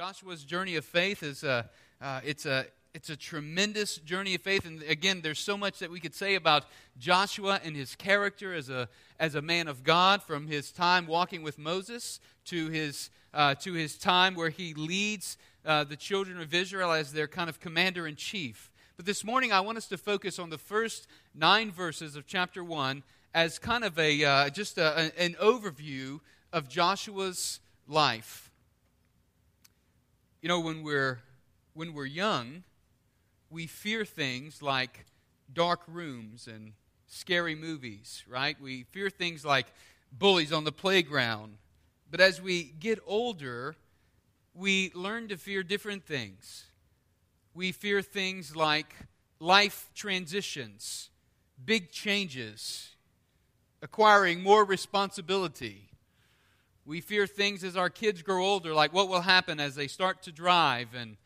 Joshua's journey of faith is a, uh, it's a, it's a tremendous journey of faith. And again, there's so much that we could say about Joshua and his character as a, as a man of God from his time walking with Moses to his, uh, to his time where he leads uh, the children of Israel as their kind of commander in chief. But this morning, I want us to focus on the first nine verses of chapter 1 as kind of a, uh, just a, an overview of Joshua's life. You know, when we're, when we're young, we fear things like dark rooms and scary movies, right? We fear things like bullies on the playground. But as we get older, we learn to fear different things. We fear things like life transitions, big changes, acquiring more responsibility. We fear things as our kids grow older, like what will happen as they start to drive and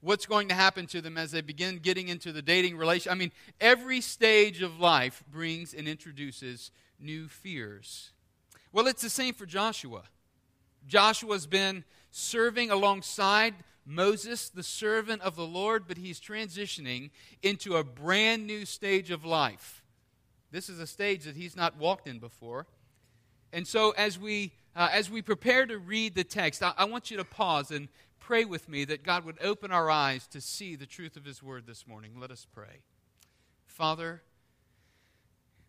what's going to happen to them as they begin getting into the dating relation. I mean, every stage of life brings and introduces new fears. Well, it's the same for Joshua. Joshua's been serving alongside Moses, the servant of the Lord, but he's transitioning into a brand new stage of life. This is a stage that he's not walked in before. And so, as we, uh, as we prepare to read the text, I, I want you to pause and pray with me that God would open our eyes to see the truth of his word this morning. Let us pray. Father,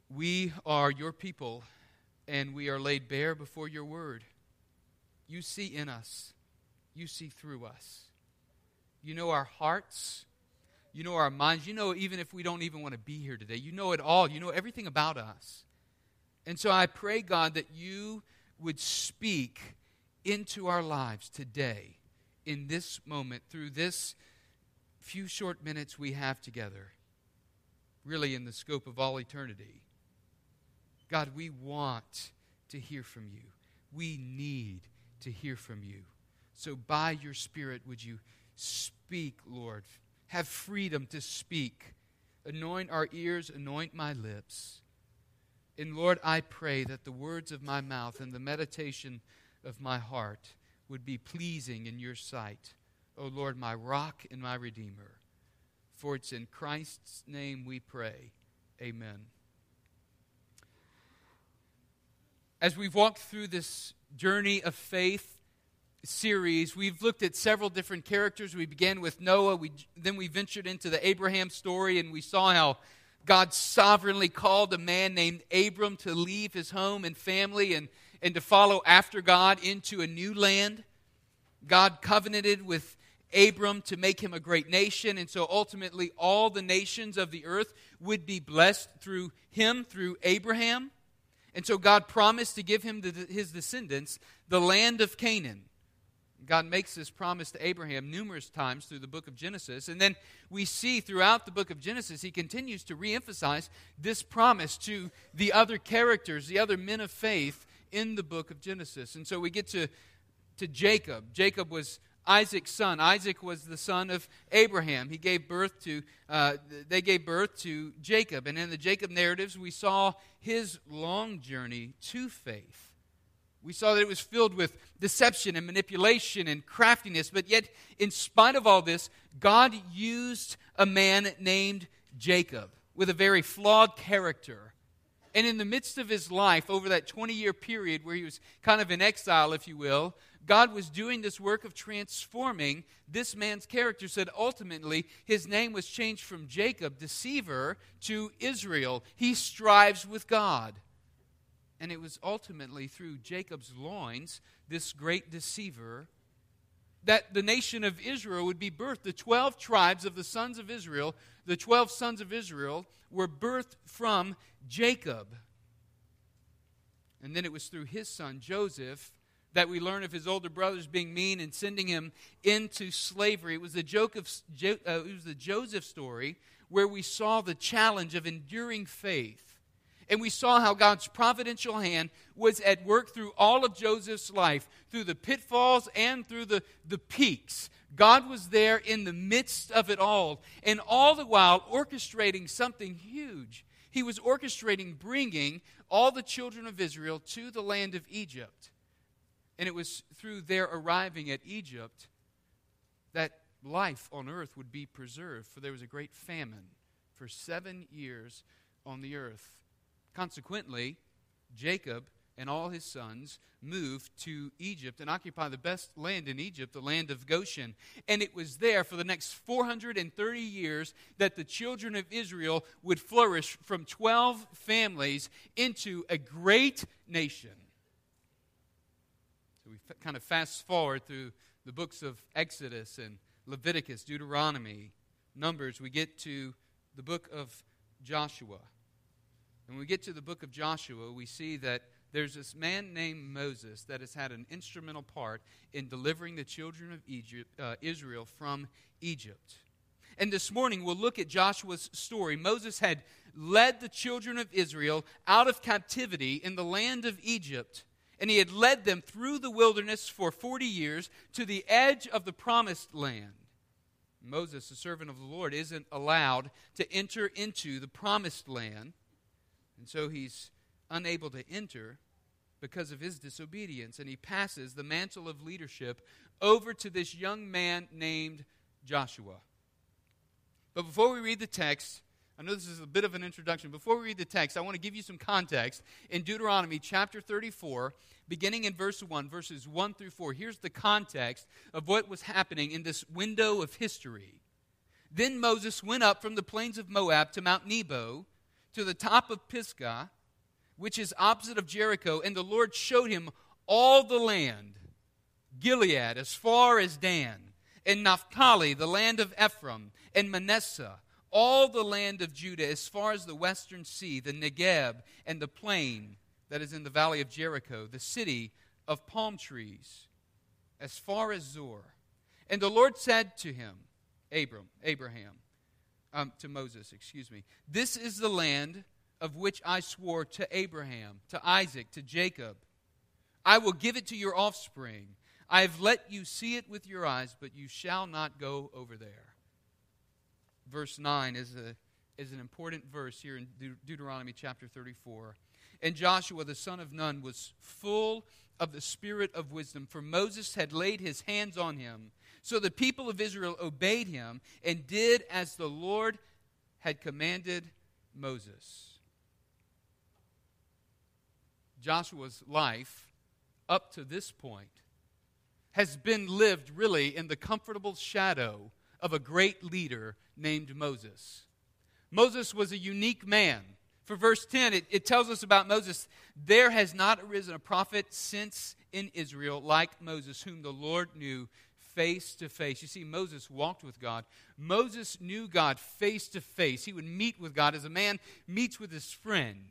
we are your people, and we are laid bare before your word. You see in us, you see through us. You know our hearts. You know our minds. You know, even if we don't even want to be here today, you know it all. You know everything about us. And so I pray, God, that you would speak into our lives today, in this moment, through this few short minutes we have together, really in the scope of all eternity. God, we want to hear from you. We need to hear from you. So, by your Spirit, would you speak, Lord? Have freedom to speak. Anoint our ears, anoint my lips. And Lord, I pray that the words of my mouth and the meditation of my heart would be pleasing in your sight. O Lord, my rock and my redeemer. For it's in Christ's name we pray. Amen. As we've walked through this journey of faith series, we've looked at several different characters. We began with Noah, we, then we ventured into the Abraham story, and we saw how God sovereignly called a man named Abram to leave his home and family and, and to follow after God into a new land. God covenanted with Abram to make him a great nation, and so ultimately all the nations of the earth would be blessed through him, through Abraham. And so God promised to give him, the, his descendants, the land of Canaan. God makes this promise to Abraham numerous times through the book of Genesis. And then we see throughout the book of Genesis, he continues to reemphasize this promise to the other characters, the other men of faith in the book of Genesis. And so we get to, to Jacob. Jacob was Isaac's son. Isaac was the son of Abraham. He gave birth to, uh, they gave birth to Jacob. And in the Jacob narratives, we saw his long journey to faith. We saw that it was filled with deception and manipulation and craftiness, but yet, in spite of all this, God used a man named Jacob with a very flawed character. And in the midst of his life, over that 20 year period where he was kind of in exile, if you will, God was doing this work of transforming this man's character that ultimately his name was changed from Jacob, deceiver, to Israel. He strives with God. And it was ultimately through Jacob's loins, this great deceiver, that the nation of Israel would be birthed. The 12 tribes of the sons of Israel, the 12 sons of Israel, were birthed from Jacob. And then it was through his son, Joseph, that we learn of his older brothers being mean and sending him into slavery. It was the, joke of, uh, it was the Joseph story where we saw the challenge of enduring faith. And we saw how God's providential hand was at work through all of Joseph's life, through the pitfalls and through the, the peaks. God was there in the midst of it all, and all the while orchestrating something huge. He was orchestrating bringing all the children of Israel to the land of Egypt. And it was through their arriving at Egypt that life on earth would be preserved, for there was a great famine for seven years on the earth. Consequently, Jacob and all his sons moved to Egypt and occupy the best land in Egypt, the land of Goshen. And it was there for the next 430 years that the children of Israel would flourish from 12 families into a great nation. So we f- kind of fast forward through the books of Exodus and Leviticus, Deuteronomy, Numbers. We get to the book of Joshua. And when we get to the book of Joshua, we see that there's this man named Moses that has had an instrumental part in delivering the children of Egypt, uh, Israel from Egypt. And this morning we'll look at Joshua's story. Moses had led the children of Israel out of captivity in the land of Egypt, and he had led them through the wilderness for 40 years to the edge of the promised land. Moses, the servant of the Lord, isn't allowed to enter into the promised land, and so he's unable to enter because of his disobedience. And he passes the mantle of leadership over to this young man named Joshua. But before we read the text, I know this is a bit of an introduction. Before we read the text, I want to give you some context. In Deuteronomy chapter 34, beginning in verse 1, verses 1 through 4, here's the context of what was happening in this window of history. Then Moses went up from the plains of Moab to Mount Nebo, to the top of Pisgah which is opposite of Jericho, and the Lord showed him all the land Gilead, as far as Dan, and Naphtali, the land of Ephraim, and Manasseh, all the land of Judah, as far as the western sea, the Negeb, and the plain that is in the valley of Jericho, the city of palm trees, as far as Zoar. And the Lord said to him, Abram, Abraham, um, to Moses, excuse me, this is the land of which I swore to Abraham, to Isaac, to Jacob. I will give it to your offspring. I have let you see it with your eyes, but you shall not go over there. Verse 9 is, a, is an important verse here in De- Deuteronomy chapter 34. And Joshua the son of Nun was full of the spirit of wisdom, for Moses had laid his hands on him. So the people of Israel obeyed him and did as the Lord had commanded Moses. Joshua's life up to this point has been lived really in the comfortable shadow of a great leader named Moses. Moses was a unique man. For verse 10, it, it, tells us about Moses there has not arisen a prophet since in Israel like Moses, whom the Lord knew face to face. You see, Moses walked with God. Moses knew God face to face. He would meet with God as a man meets with his friend.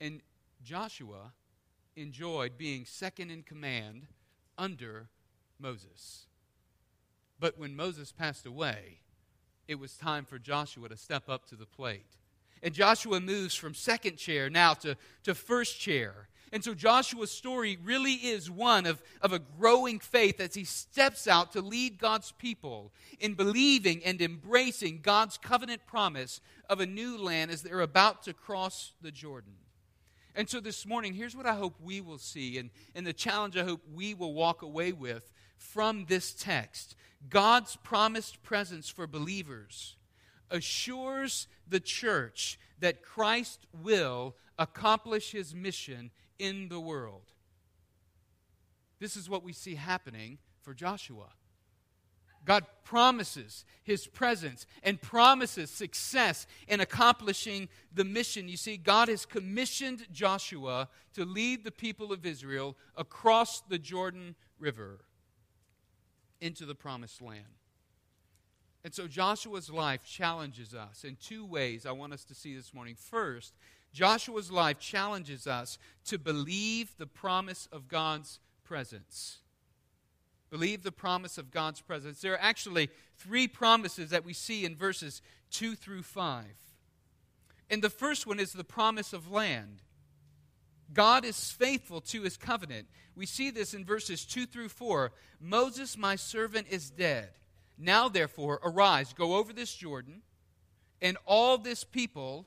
And Joshua enjoyed being second in command under Moses. But when Moses passed away, it was time for Joshua to step up to the plate. And Joshua moves from second chair now to, to first chair. And so Joshua's story really is one of, of a growing faith as he steps out to lead God's people in believing and embracing God's covenant promise of a new land as they're about to cross the Jordan. And so this morning, here's what I hope we will see, and, and the challenge I hope we will walk away with from this text. God's promised presence for believers assures the church that Christ will accomplish his mission in the world. This is what we see happening for Joshua. God promises his presence and promises success in accomplishing the mission. You see, God has commissioned Joshua to lead the people of Israel across the Jordan River into the promised land. And so Joshua's life challenges us in two ways I want us to see this morning. First, Joshua's life challenges us to believe the promise of God's presence. Believe the promise of God's presence. There are actually three promises that we see in verses 2 through 5. And the first one is the promise of land. God is faithful to his covenant. We see this in verses 2 through 4. Moses, my servant, is dead. Now, therefore, arise, go over this Jordan, and all this people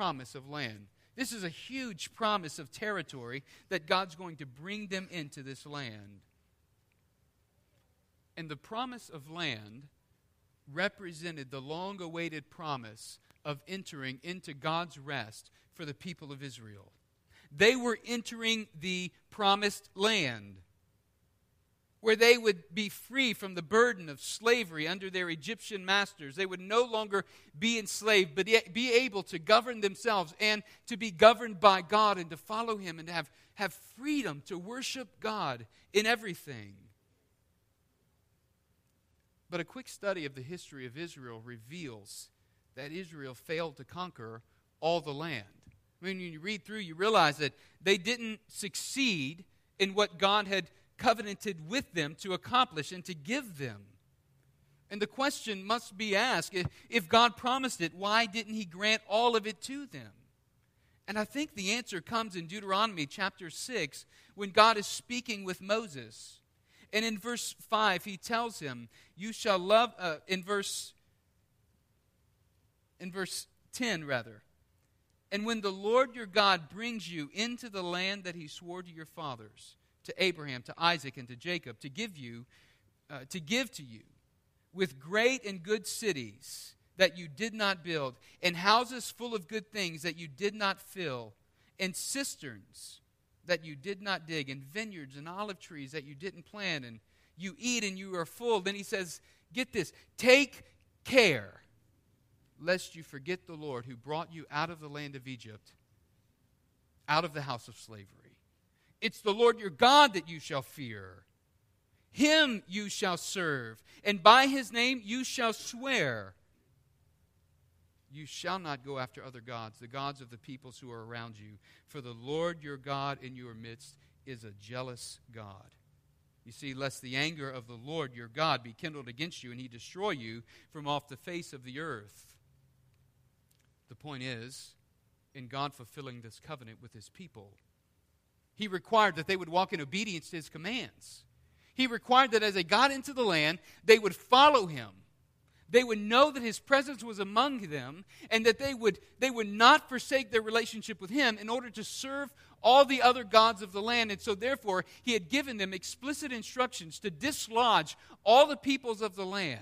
promise of land. This is a huge promise of territory that God's going to bring them into this land. And the promise of land represented the long awaited promise of entering into God's rest for the people of Israel. They were entering the promised land where they would be free from the burden of slavery under their Egyptian masters. They would no longer be enslaved, but be able to govern themselves and to be governed by God and to follow Him and to have, have freedom to worship God in everything. But a quick study of the history of Israel reveals that Israel failed to conquer all the land. I mean, when you read through, you realize that they didn't succeed in what God had covenanted with them to accomplish and to give them. And the question must be asked if God promised it, why didn't He grant all of it to them? And I think the answer comes in Deuteronomy chapter 6 when God is speaking with Moses. And in verse 5, he tells him, You shall love, uh, in verse, in verse 10, rather, and when the Lord your God brings you into the land that he swore to your fathers, to Abraham, to Isaac, and to Jacob, to give you, uh, to give to you, with great and good cities that you did not build, and houses full of good things that you did not fill, and cisterns that you did not dig, and vineyards and olive trees that you didn't plant, and you eat and you are full. Then he says, Get this, take care lest you forget the Lord who brought you out of the land of Egypt, out of the house of slavery. It's the Lord your God that you shall fear. Him you shall serve, and by his name you shall swear. You shall not go after other gods, the gods of the peoples who are around you. For the Lord your God in your midst is a jealous God. You see, lest the anger of the Lord your God be kindled against you and he destroy you from off the face of the earth. The point is, in God fulfilling this covenant with his people, he required that they would walk in obedience to his commands. He required that as they got into the land, they would follow him they would know that his presence was among them and that they would, they would not forsake their relationship with him in order to serve all the other gods of the land. And so, therefore, he had given them explicit instructions to dislodge all the peoples of the land.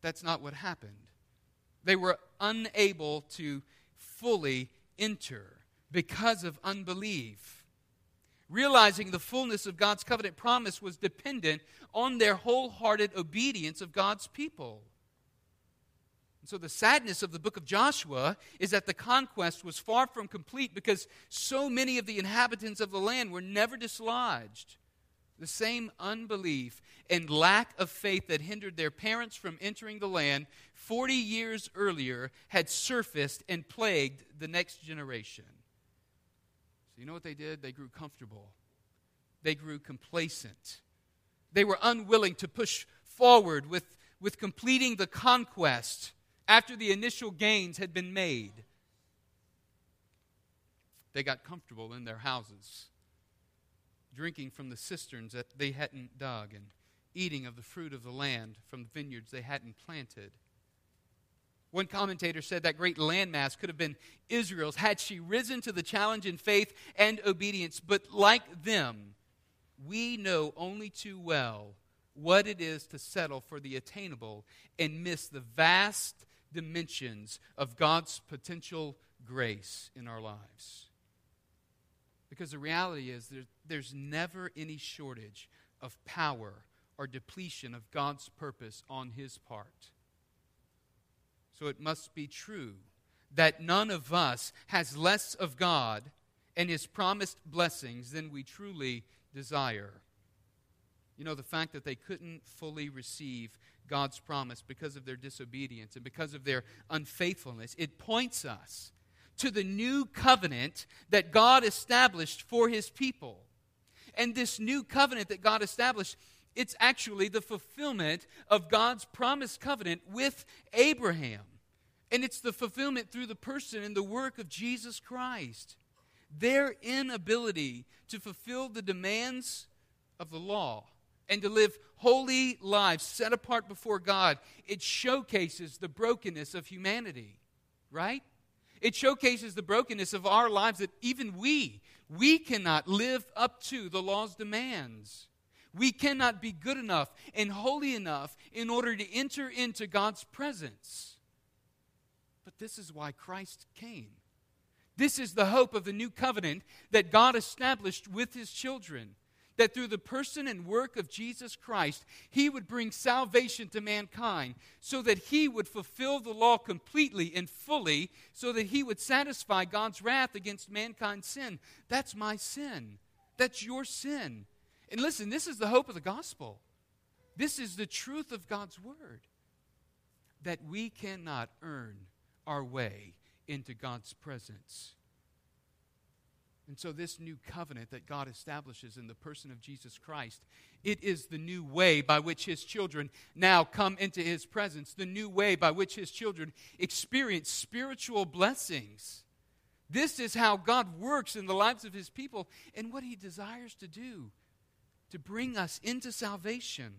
That's not what happened. They were unable to fully enter because of unbelief realizing the fullness of God's covenant promise was dependent on their wholehearted obedience of God's people. And so, the sadness of the book of Joshua is that the conquest was far from complete because so many of the inhabitants of the land were never dislodged. The same unbelief and lack of faith that hindered their parents from entering the land 40 years earlier had surfaced and plagued the next generation. So, you know what they did? They grew comfortable, they grew complacent. They were unwilling to push forward with, with completing the conquest after the initial gains had been made. They got comfortable in their houses, drinking from the cisterns that they hadn't dug and eating of the fruit of the land from the vineyards they hadn't planted. One commentator said that great landmass could have been Israel's had she risen to the challenge in faith and obedience. But like them, we know only too well what it is to settle for the attainable and miss the vast dimensions of God's potential grace in our lives. Because the reality is, there, there's never any shortage of power or depletion of God's purpose on His part. So it must be true that none of us has less of God and his promised blessings than we truly desire. You know, the fact that they couldn't fully receive God's promise because of their disobedience and because of their unfaithfulness, it points us to the new covenant that God established for his people. And this new covenant that God established, it's actually the fulfillment of God's promised covenant with Abraham. And it's the fulfillment through the person and the work of Jesus Christ. Their inability to fulfill the demands of the law and to live holy lives set apart before God, it showcases the brokenness of humanity, right? It showcases the brokenness of our lives that even we, we cannot live up to the law's demands. We cannot be good enough and holy enough in order to enter into God's presence. But this is why Christ came. This is the hope of the new covenant that God established with his children that through the person and work of Jesus Christ, he would bring salvation to mankind, so that he would fulfill the law completely and fully, so that he would satisfy God's wrath against mankind's sin. That's my sin. That's your sin. And listen, this is the hope of the gospel. This is the truth of God's word that we cannot earn our way into God's presence. And so, this new covenant that God establishes in the person of Jesus Christ, it is the new way by which His children now come into His presence, the new way by which His children experience spiritual blessings. This is how God works in the lives of His people and what He desires to do to bring us into salvation.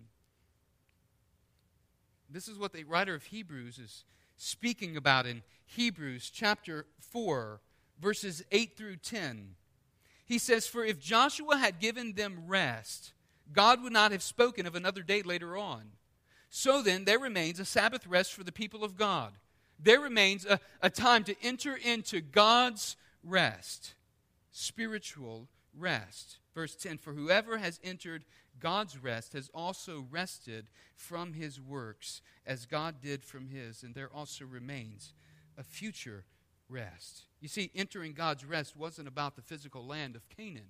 This is what the writer of Hebrews is speaking about in Hebrews chapter 4 verses 8 through 10. He says, For if Joshua had given them rest, God would not have spoken of another day later on. So then, there remains a Sabbath rest for the people of God. There remains a, a time to enter into God's rest, spiritual rest. Verse 10 For whoever has entered God's rest has also rested from his works, as God did from his, and there also remains a future rest. You see, entering God's rest wasn't about the physical land of Canaan.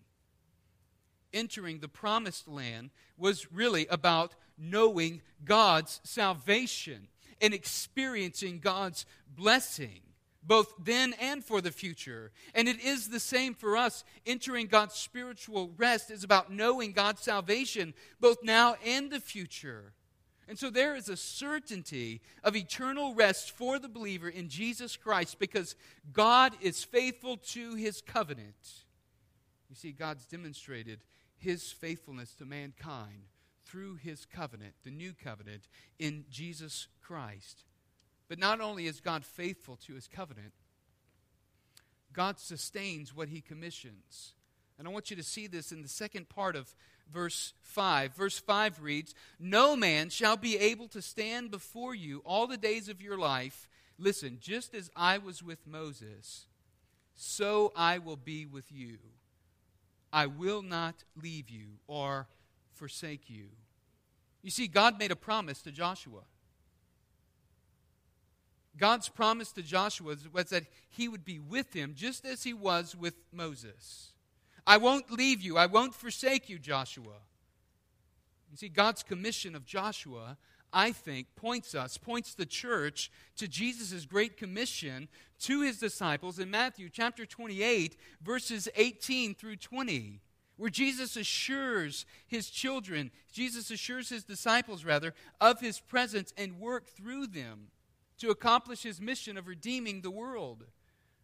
Entering the promised land was really about knowing God's salvation and experiencing God's blessing, both then and for the future. And it is the same for us. Entering God's spiritual rest is about knowing God's salvation, both now and the future. And so there is a certainty of eternal rest for the believer in Jesus Christ because God is faithful to his covenant. You see, God's demonstrated his faithfulness to mankind through his covenant, the new covenant, in Jesus Christ. But not only is God faithful to his covenant, God sustains what he commissions. And I want you to see this in the second part of verse 5. Verse 5 reads No man shall be able to stand before you all the days of your life. Listen, just as I was with Moses, so I will be with you. I will not leave you or forsake you. You see, God made a promise to Joshua. God's promise to Joshua was that he would be with him just as he was with Moses. I won't leave you. I won't forsake you, Joshua. You see, God's commission of Joshua, I think, points us, points the church to Jesus' great commission to his disciples in Matthew chapter 28, verses 18 through 20, where Jesus assures his children, Jesus assures his disciples, rather, of his presence and work through them to accomplish his mission of redeeming the world.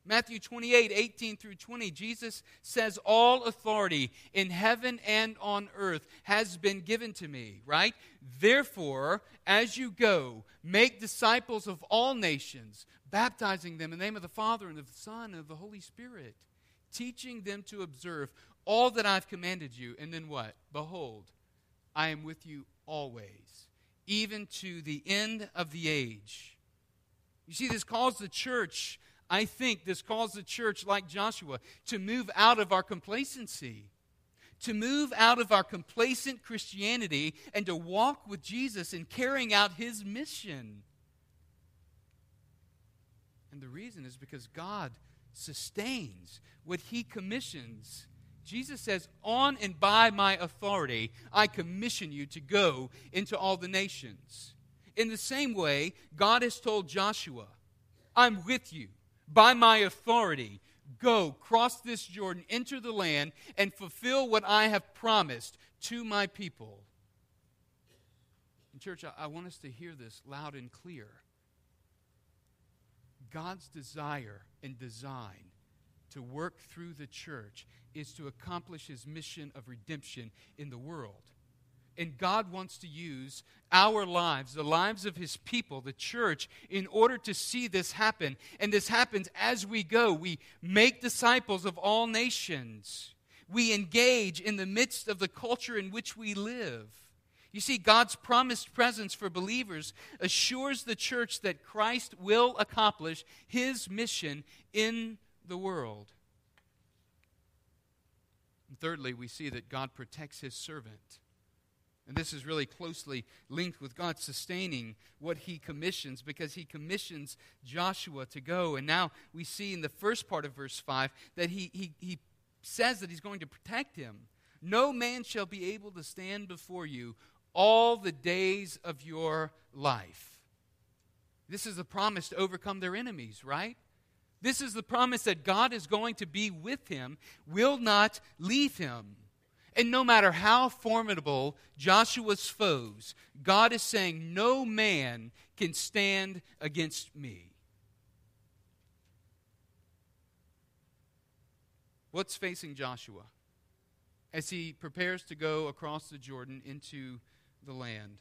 Matthew 28, 18 through 20, Jesus says, All authority in heaven and on earth has been given to me, right? Therefore, as you go, make disciples of all nations, baptizing them in the name of the Father and of the Son and of the Holy Spirit, teaching them to observe all that I've commanded you. And then what? Behold, I am with you always, even to the end of the age. You see, this calls the church I think this calls the church, like Joshua, to move out of our complacency, to move out of our complacent Christianity and to walk with Jesus in carrying out his mission. And the reason is because God sustains what he commissions. Jesus says, On and by my authority, I commission you to go into all the nations. In the same way, God has told Joshua, I'm with you by my authority. Go, cross this Jordan, enter the land, and fulfill what I have promised to my people. And church, I, I want us to hear this loud and clear. God's desire and design to work through the church is to accomplish his mission of redemption in the world. And God wants to use our lives, the lives of His people, the church, in order to see this happen. And this happens as we go. We make disciples of all nations, we engage in the midst of the culture in which we live. You see, God's promised presence for believers assures the church that Christ will accomplish His mission in the world. And thirdly, we see that God protects His servant. And this is really closely linked with God sustaining what he commissions because he commissions Joshua to go. And now we see in the first part of verse 5 that he, he, he says that he's going to protect him. No man shall be able to stand before you all the days of your life. This is a promise to overcome their enemies, right? This is the promise that God is going to be with him, will not leave him. And no matter how formidable Joshua's foes, God is saying, No man can stand against me. What's facing Joshua as he prepares to go across the Jordan into the land?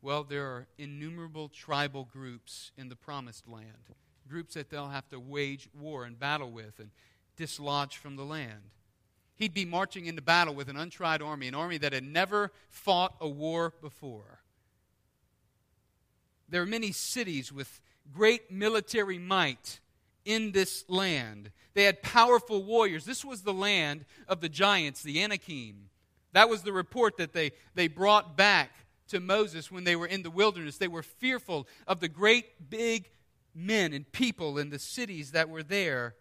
Well, there are innumerable tribal groups in the promised land, groups that they'll have to wage war and battle with and dislodge from the land he'd be marching into battle with an untried army, an army that had never fought a war before. There are many cities with great military might in this land. They had powerful warriors. This was the land of the giants, the Anakim. That was the report that they, they brought back to Moses when they were in the wilderness. They were fearful of the great big men and people in the cities that were there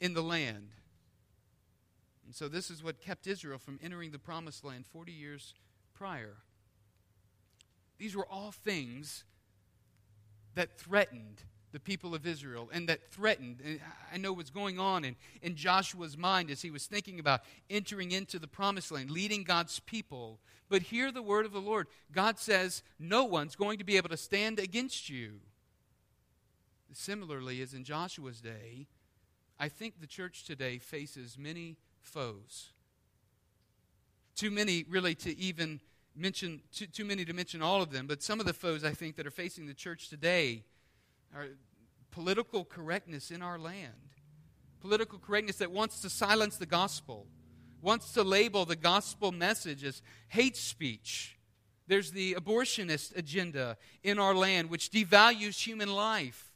in the land. And so this is what kept Israel from entering the promised land 40 years prior. These were all things that threatened the people of Israel and that threatened. And I know what's going on in, in Joshua's mind as he was thinking about entering into the promised land, leading God's people. But hear the word of the Lord. God says, No one's going to be able to stand against you. Similarly, as in Joshua's day, I think the church today faces many foes. Too many, really, to even mention, too, too many to mention all of them, but some of the foes I think that are facing the church today are political correctness in our land. Political correctness that wants to silence the gospel, wants to label the gospel message as hate speech. There's the abortionist agenda in our land, which devalues human life.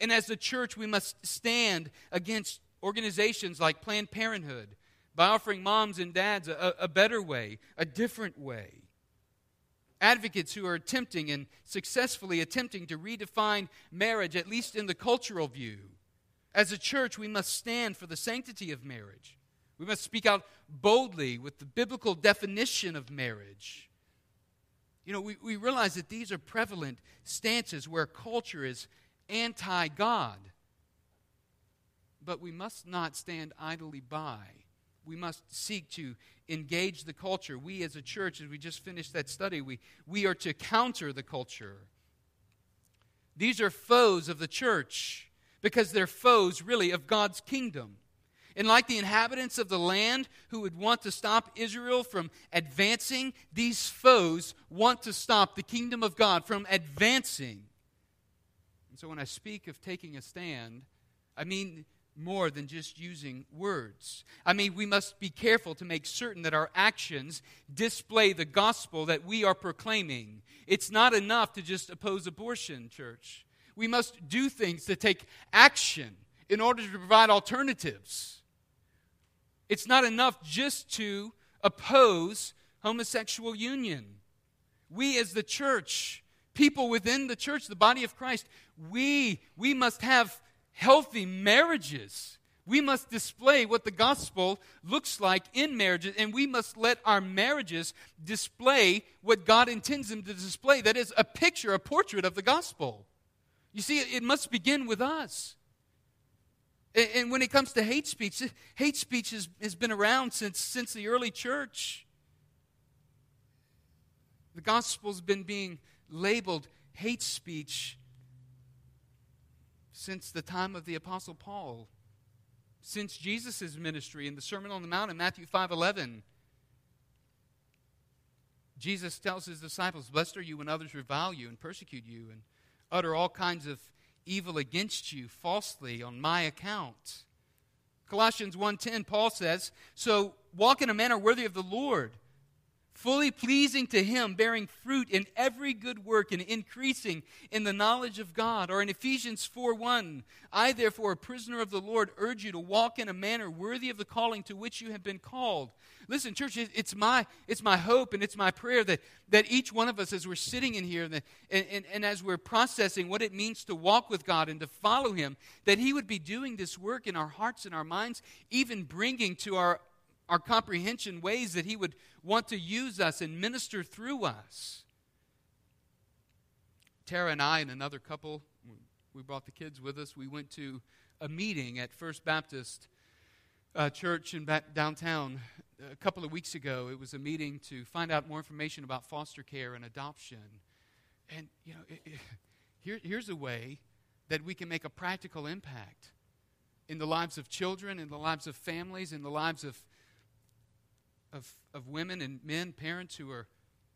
And as a church, we must stand against organizations like Planned Parenthood by offering moms and dads a, a better way, a different way. Advocates who are attempting and successfully attempting to redefine marriage, at least in the cultural view. As a church, we must stand for the sanctity of marriage. We must speak out boldly with the biblical definition of marriage. You know, we, we realize that these are prevalent stances where culture is anti God. But we must not stand idly by we must seek to engage the culture. We, as a church, as we just finished that study, we, we are to counter the culture. These are foes of the church because they're foes, really, of God's kingdom. And like the inhabitants of the land who would want to stop Israel from advancing, these foes want to stop the kingdom of God from advancing. And so when I speak of taking a stand, I mean more than just using words. I mean, we must be careful to make certain that our actions display the gospel that we are proclaiming. It's not enough to just oppose abortion, church. We must do things to take action in order to provide alternatives. It's not enough just to oppose homosexual union. We, as the church, people within the church, the body of Christ, we, we must have healthy marriages. We must display what the gospel looks like in marriages, and we must let our marriages display what God intends them to display. That is, a picture, a portrait of the gospel. You see, it must begin with us. And, when it comes to hate speech, hate speech has, has been around since, since the early church. The gospel's been being labeled hate speech since the time of the apostle Paul, since Jesus' ministry in the Sermon on the Mount in Matthew 5:11. Jesus tells his disciples, "Blessed are you when others revile you and persecute you and utter all kinds of evil against you falsely on my account." Colossians 1:10 Paul says, "So walk in a manner worthy of the Lord, fully pleasing to Him, bearing fruit in every good work and increasing in the knowledge of God. Or in Ephesians 4 1, I, therefore, a prisoner of the Lord, urge you to walk in a manner worthy of the calling to which you have been called. Listen, church, it's my, it's my hope and it's my prayer that, that each one of us, as we're sitting in here and, and, and as we're processing what it means to walk with God and to follow Him, that He would be doing this work in our hearts and our minds, even bringing to our our comprehension ways that He would want to use us and minister through us. Tara and I and another couple, we brought the kids with us. We went to a meeting at First Baptist uh, Church in downtown a couple of weeks ago. It was a meeting to find out more information about foster care and adoption. And, you know, it, it, here, here's a way that we can make a practical impact in the lives of children, in the lives of families, in the lives of of, of women and men, parents who are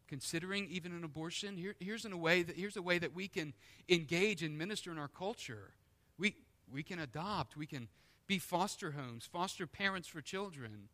considering even an abortion. Here, here's, in a way that, here's a way that we can engage and minister in our culture. We, we can adopt, we can be foster homes, foster parents for children.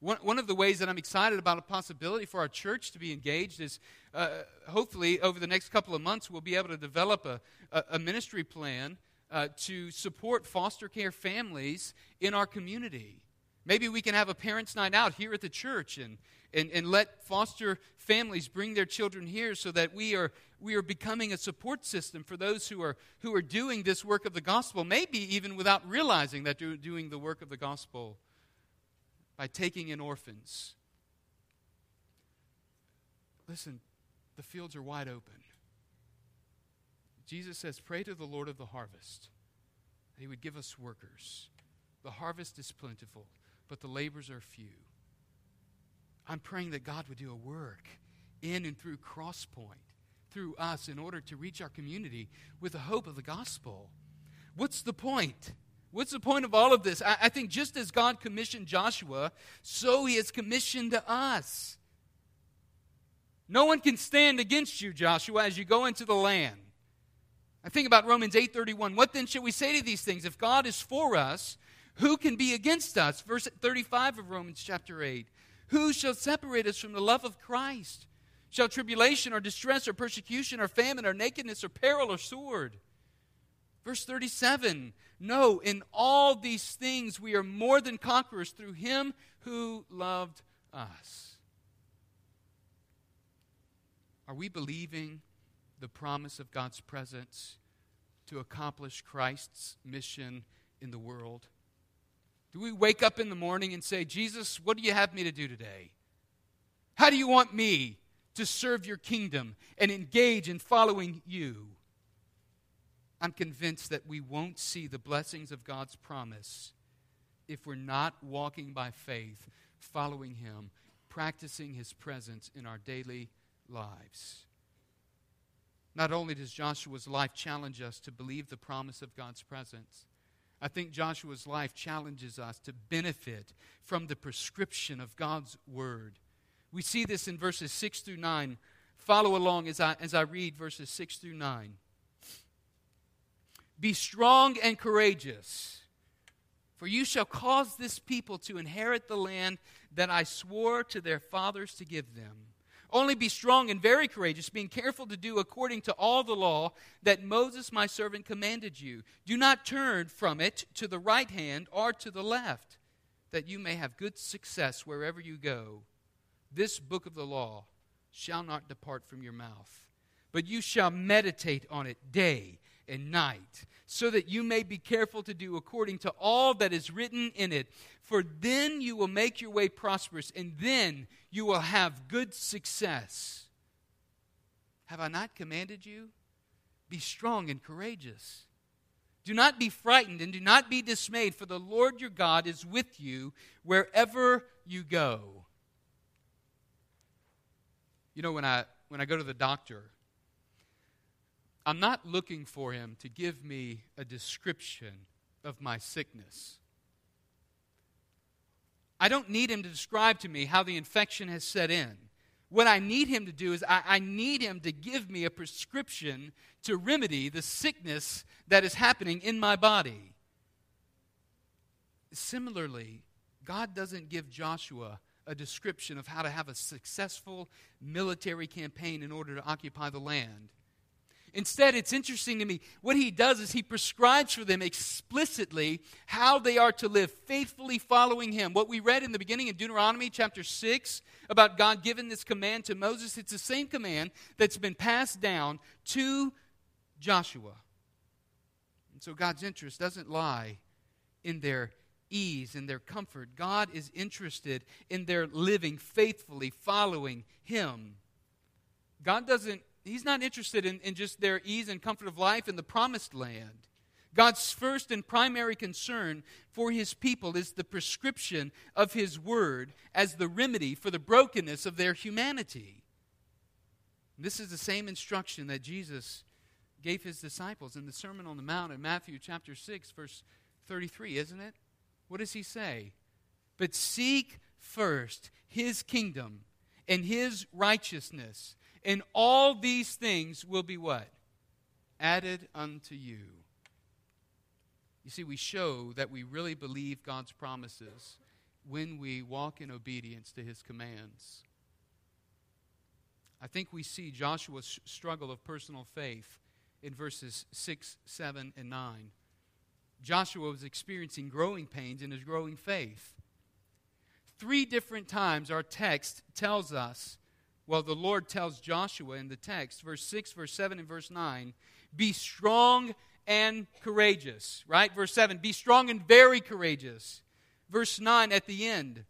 One, one of the ways that I'm excited about a possibility for our church to be engaged is uh, hopefully over the next couple of months we'll be able to develop a, a, a ministry plan uh, to support foster care families in our community. Maybe we can have a parents' night out here at the church and, and, and let foster families bring their children here so that we are, we are becoming a support system for those who are, who are doing this work of the gospel, maybe even without realizing that they're doing the work of the gospel by taking in orphans. Listen, the fields are wide open. Jesus says, Pray to the Lord of the harvest that he would give us workers. The harvest is plentiful but the labors are few. I'm praying that God would do a work in and through Crosspoint, through us, in order to reach our community with the hope of the gospel. What's the point? What's the point of all of this? I, I think just as God commissioned Joshua, so he has commissioned us. No one can stand against you, Joshua, as you go into the land. I think about Romans 8:31. What then should we say to these things? If God is for us, who can be against us? Verse 35 of Romans chapter 8. Who shall separate us from the love of Christ? Shall tribulation or distress or persecution or famine or nakedness or peril or sword? Verse 37 No, in all these things we are more than conquerors through him who loved us. Are we believing the promise of God's presence to accomplish Christ's mission in the world? Do we wake up in the morning and say, Jesus, what do you have me to do today? How do you want me to serve your kingdom and engage in following you? I'm convinced that we won't see the blessings of God's promise if we're not walking by faith, following Him, practicing His presence in our daily lives. Not only does Joshua's life challenge us to believe the promise of God's presence, I think Joshua's life challenges us to benefit from the prescription of God's word. We see this in verses 6 through 9. Follow along as I, as I read verses 6 through 9. Be strong and courageous, for you shall cause this people to inherit the land that I swore to their fathers to give them. Only be strong and very courageous, being careful to do according to all the law that Moses my servant commanded you. Do not turn from it to the right hand or to the left, that you may have good success wherever you go. This book of the law shall not depart from your mouth, but you shall meditate on it day and night, so that you may be careful to do according to all that is written in it. For then you will make your way prosperous, and then you will have good success. Have I not commanded you? Be strong and courageous. Do not be frightened and do not be dismayed, for the Lord your God is with you wherever you go. You know, when I, when I go to the doctor, I'm not looking for him to give me a description of my sickness. I don't need him to describe to me how the infection has set in. What I need him to do is, I, I, need him to give me a prescription to remedy the sickness that is happening in my body. Similarly, God doesn't give Joshua a description of how to have a successful military campaign in order to occupy the land. Instead, it's interesting to me. What he does is he prescribes for them explicitly how they are to live faithfully following him. What we read in the beginning of Deuteronomy chapter 6 about God giving this command to Moses, it's the same command that's been passed down to Joshua. And so God's interest doesn't lie in their ease and their comfort. God is interested in their living faithfully following him. God doesn't he's not interested in, in just their ease and comfort of life in the promised land. God's first and primary concern for his people is the prescription of his word as the remedy for the brokenness of their humanity. This is the same instruction that Jesus gave his disciples in the Sermon on the Mount in Matthew chapter 6, verse 33, isn't it? What does he say? But seek first his kingdom and his righteousness, and all these things will be what? Added unto you. You see, we show that we really believe God's promises when we walk in obedience to his commands. I think we see Joshua's struggle of personal faith in verses 6, 7, and 9. Joshua was experiencing growing pains in his growing faith. Three different times our text tells us well, the Lord tells Joshua in the text, verse 6, verse 7, and verse 9, be strong and courageous, right? Verse 7, be strong and very courageous. Verse 9 at the end,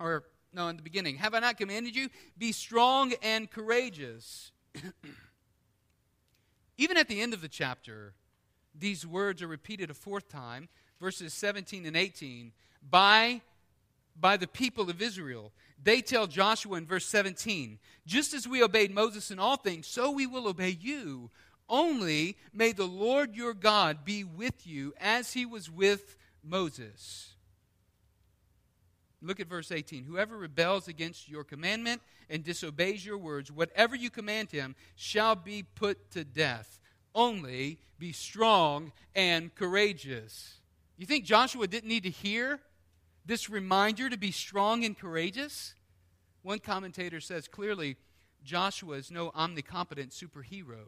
or no, in the beginning, have I not commanded you? Be strong and courageous. Even at the end of the chapter, these words are repeated a fourth time, verses 17 and 18, by, by the people of Israel. They tell Joshua in verse 17, just as we obeyed Moses in all things, so we will obey you. Only may the Lord your God be with you as he was with Moses. Look at verse 18. Whoever rebels against your commandment and disobeys your words, whatever you command him, shall be put to death. Only be strong and courageous. You think Joshua didn't need to hear this reminder to be strong and courageous? One commentator says clearly Joshua is no omnicompetent superhero.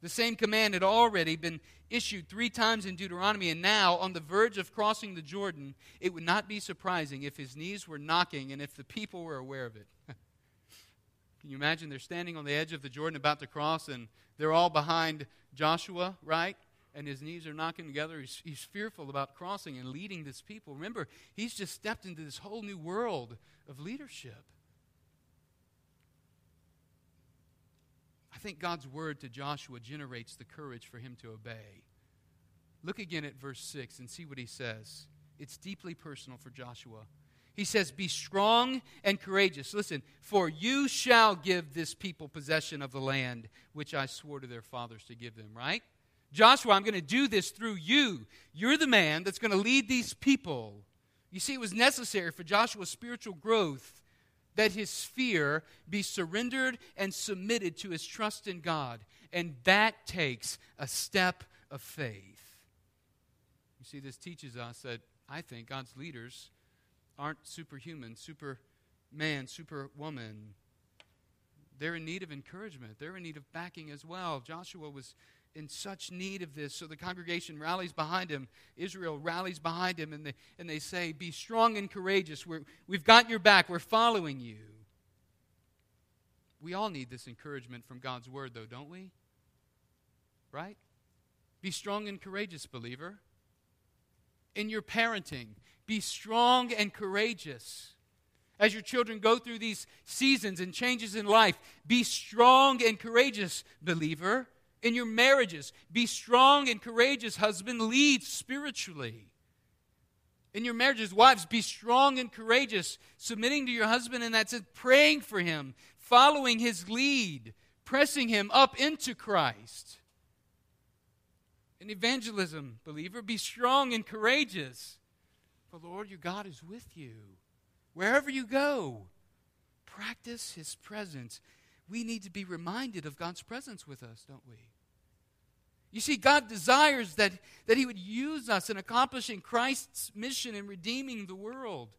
The same command had already been issued three times in Deuteronomy, and now, on the verge of crossing the Jordan, it would not be surprising if his knees were knocking and if the people were aware of it. Can you imagine? They're standing on the edge of the Jordan about to cross, and they're all behind Joshua, right? And his knees are knocking together. He's, he's fearful about crossing and leading this people. Remember, he's just stepped into this whole new world of leadership. I think God's word to Joshua generates the courage for him to obey. Look again at verse 6 and see what he says. It's deeply personal for Joshua. He says, Be strong and courageous. Listen, for you shall give this people possession of the land which I swore to their fathers to give them, right? Joshua, I'm going to do this through you. You're the man that's going to lead these people. You see, it was necessary for Joshua's spiritual growth that his fear be surrendered and submitted to his trust in God. And that takes a step of faith. You see, this teaches us that I think God's leaders aren't superhuman, superman, superwoman. They're in need of encouragement. They're in need of backing as well. Joshua was in such need of this. So the congregation rallies behind him. Israel rallies behind him, and they, and they say, Be strong and courageous. We're, we've got your back. We're following you. We all need this encouragement from God's word, though, don't we? Right? Be strong and courageous, believer. In your parenting, be strong and courageous. As your children go through these seasons and changes in life, be strong and courageous, believer In your marriages, be strong and courageous. Husband, lead spiritually. In your marriages, wives, be strong and courageous, submitting to your husband in that sense, praying for him, following his lead, pressing him up into Christ. In evangelism, believer, be strong and courageous. For Lord your God is with you. Wherever you go, practice his presence. We need to be reminded of God's presence with us, don't we? You see, God desires that, that He would use us in accomplishing Christ's mission and redeeming the world.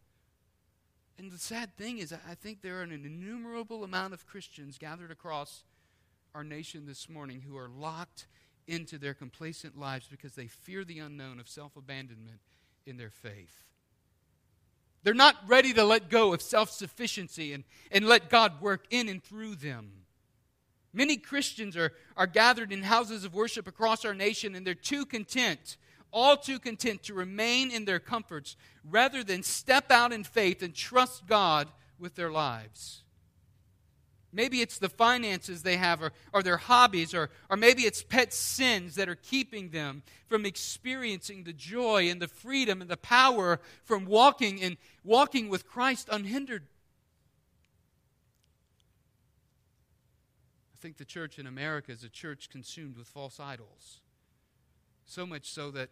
And the sad thing is, I think there are an innumerable amount of Christians gathered across our nation this morning who are locked into their complacent lives because they fear the unknown of self abandonment in their faith. They're not ready to let go of self sufficiency and, and let God work in and through them. Many Christians are, are gathered in houses of worship across our nation and they're too content, all too content to remain in their comforts rather than step out in faith and trust God with their lives. Maybe it's the finances they have, or, or their hobbies, or, or maybe it's pet sins that are keeping them from experiencing the joy and the freedom and the power from walking and walking with Christ unhindered. Think the church in America is a church consumed with false idols. So much so that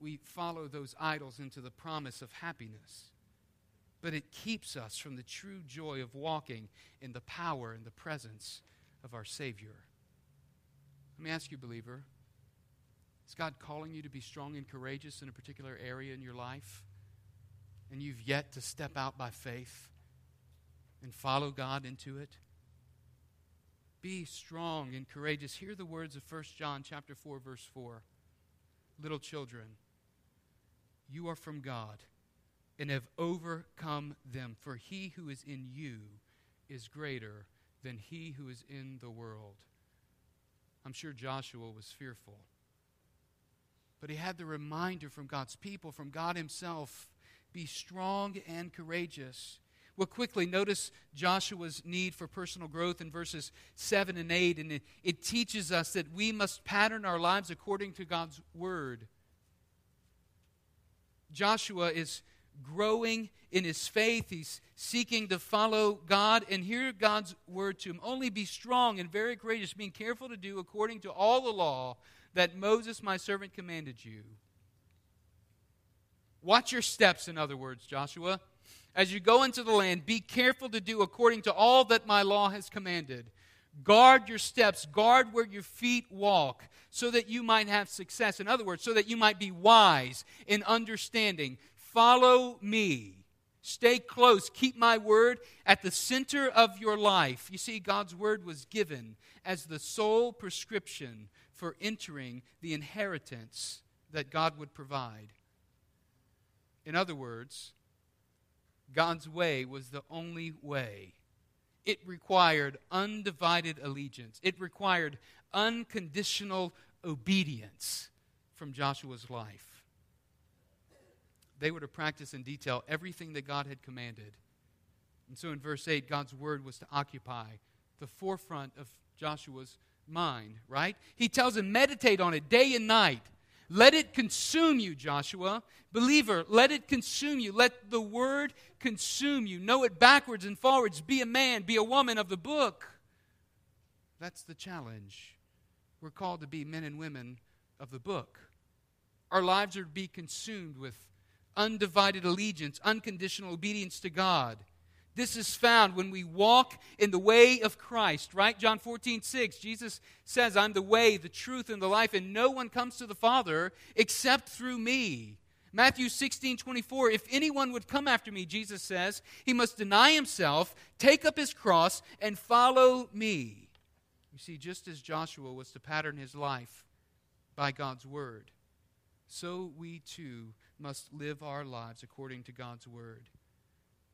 we follow those idols into the promise of happiness but it keeps us from the true joy of walking in the power and the presence of our Savior. Let me ask you, believer is God calling you to be strong and courageous in a particular area in your life? And you've yet to step out by faith and follow God into it? Be strong and courageous. Hear the words of 1 John chapter 4 verse 4. Little children, you are from God and have overcome them. For he who is in you is greater than he who is in the world. I'm sure Joshua was fearful. But he had the reminder from God's people, from God himself be strong and courageous. Well, quickly, notice Joshua's need for personal growth in verses 7 and 8, and it, it teaches us that we must pattern our lives according to God's word. Joshua is growing in his faith. He's seeking to follow God and hear God's word to him. Only be strong and very courageous, being careful to do according to all the law that Moses, my servant, commanded you. Watch your steps, in other words, Joshua. As you go into the land, be careful to do according to all that my law has commanded. Guard your steps, guard where your feet walk, so that you might have success. In other words, so that you might be wise in understanding, Follow me. Stay close. Keep my word at the center of your life. You see, God's word was given as the sole prescription for entering the inheritance that God would provide. In other words, God's way was the only way. It required undivided allegiance, it required unconditional obedience from Joshua's life they were to practice in detail everything that God had commanded. And so in verse 8, God's word was to occupy the forefront of Joshua's mind, right? He tells him, meditate on it day and night. Let it consume you, Joshua. Believer, let it consume you. Let the word consume you. Know it backwards and forwards. Be a man, be a woman of the book. That's the challenge. We're called to be men and women of the book. Our lives are to be consumed with undivided allegiance, unconditional obedience to God. This is found when we walk in the way of Christ, right? John 14, 6, Jesus says, I'm the way, the truth, and the life, and no one comes to the Father except through me. Matthew 16, 24, if anyone would come after me, Jesus says, he must deny himself, take up his cross, and follow me. You see, just as Joshua was to pattern his life by God's word, so we too must live our lives according to God's word.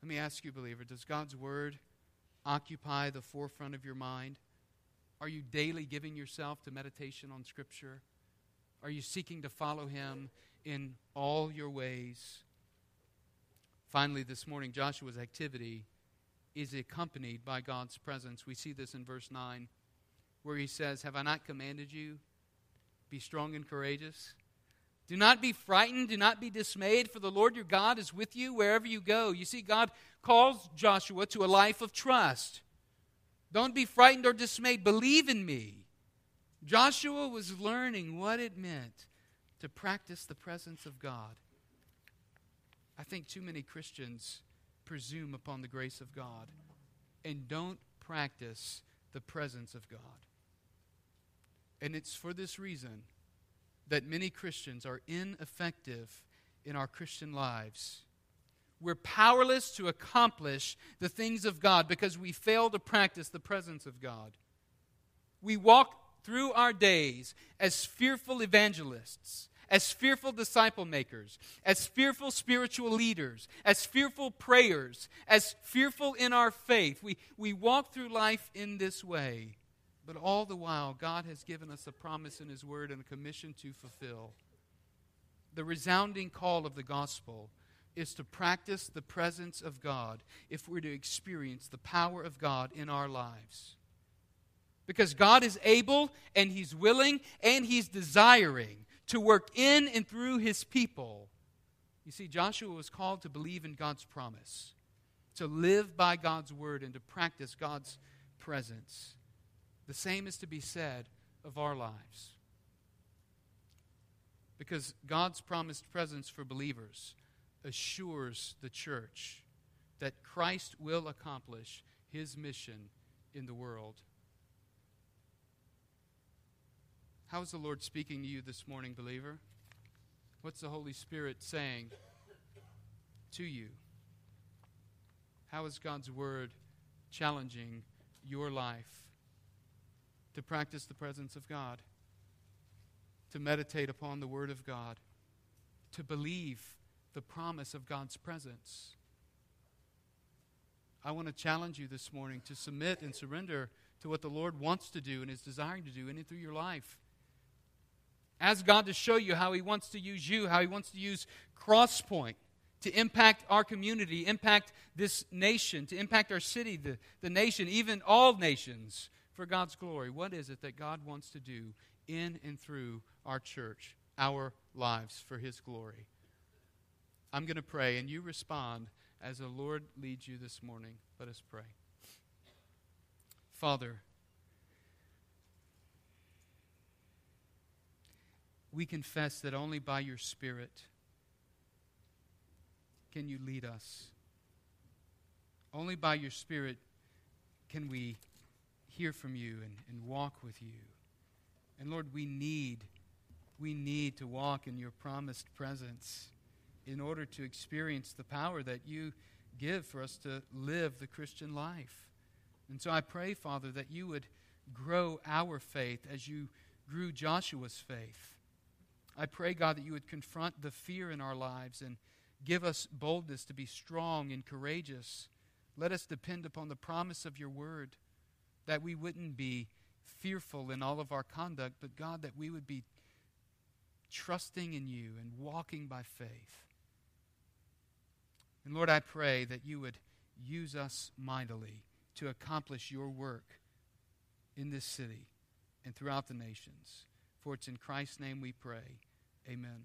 Let me ask you, believer, does God's word occupy the forefront of your mind? Are you daily giving yourself to meditation on Scripture? Are you seeking to follow Him in all your ways? Finally, this morning, Joshua's activity is accompanied by God's presence. We see this in verse 9. where he says, Have I not commanded you? Be strong and courageous. Do not be frightened. Do not be dismayed, for the Lord your God is with you wherever you go. You see, God calls Joshua to a life of trust. Don't be frightened or dismayed. Believe in me. Joshua was learning what it meant to practice the presence of God. I think too many Christians presume upon the grace of God and don't practice the presence of God. And it's for this reason that many Christians are ineffective in our Christian lives. We're powerless to accomplish the things of God because we fail to practice the presence of God. We walk through our days as fearful evangelists, as fearful disciple makers, as fearful spiritual leaders, as fearful prayers, as fearful in our faith. We, we walk through life in this way. But all the while, God has given us a promise in His Word and a commission to fulfill. The resounding call of the gospel is to practice the presence of God if we're to experience the power of God in our lives. Because God is able and He's willing and He's desiring to work in and through His people. You see, Joshua was called to believe in God's promise, to live by God's word, and to practice God's presence. The same is to be said of our lives. Because God's promised presence for believers assures the church that Christ will accomplish his mission in the world. How is the Lord speaking to you this morning, believer? What's the Holy Spirit saying to you? How is God's Word challenging your life? To practice the presence of God, to meditate upon the Word of God, to believe the promise of God's presence. I want to challenge you this morning to submit and surrender to what the Lord wants to do and is desiring to do in and through your life. Ask God to show you how He wants to use you, how He wants to use Crosspoint to impact our community, impact this nation, to impact our city, the, the nation, even all nations for God's glory? What is it that God wants to do in and through our church, our lives for His glory? I'm going to pray, and you respond as the Lord leads you this morning. Let us pray. Father, we confess that only by your Spirit can you lead us. Only by your Spirit can we hear from you and, and walk with you. And Lord, we need, we need to walk in your promised presence in order to experience the power that you give for us to live the Christian life. And so I pray, Father, that you would grow our faith as you grew Joshua's faith. I pray, God, that you would confront the fear in our lives and give us boldness to be strong and courageous. Let us depend upon the promise of your word that we wouldn't be fearful in all of our conduct, but God, that we would be trusting in you and walking by faith. And Lord, I pray that you would use us mightily to accomplish your work in this city and throughout the nations. For it's in Christ's name we pray. Amen.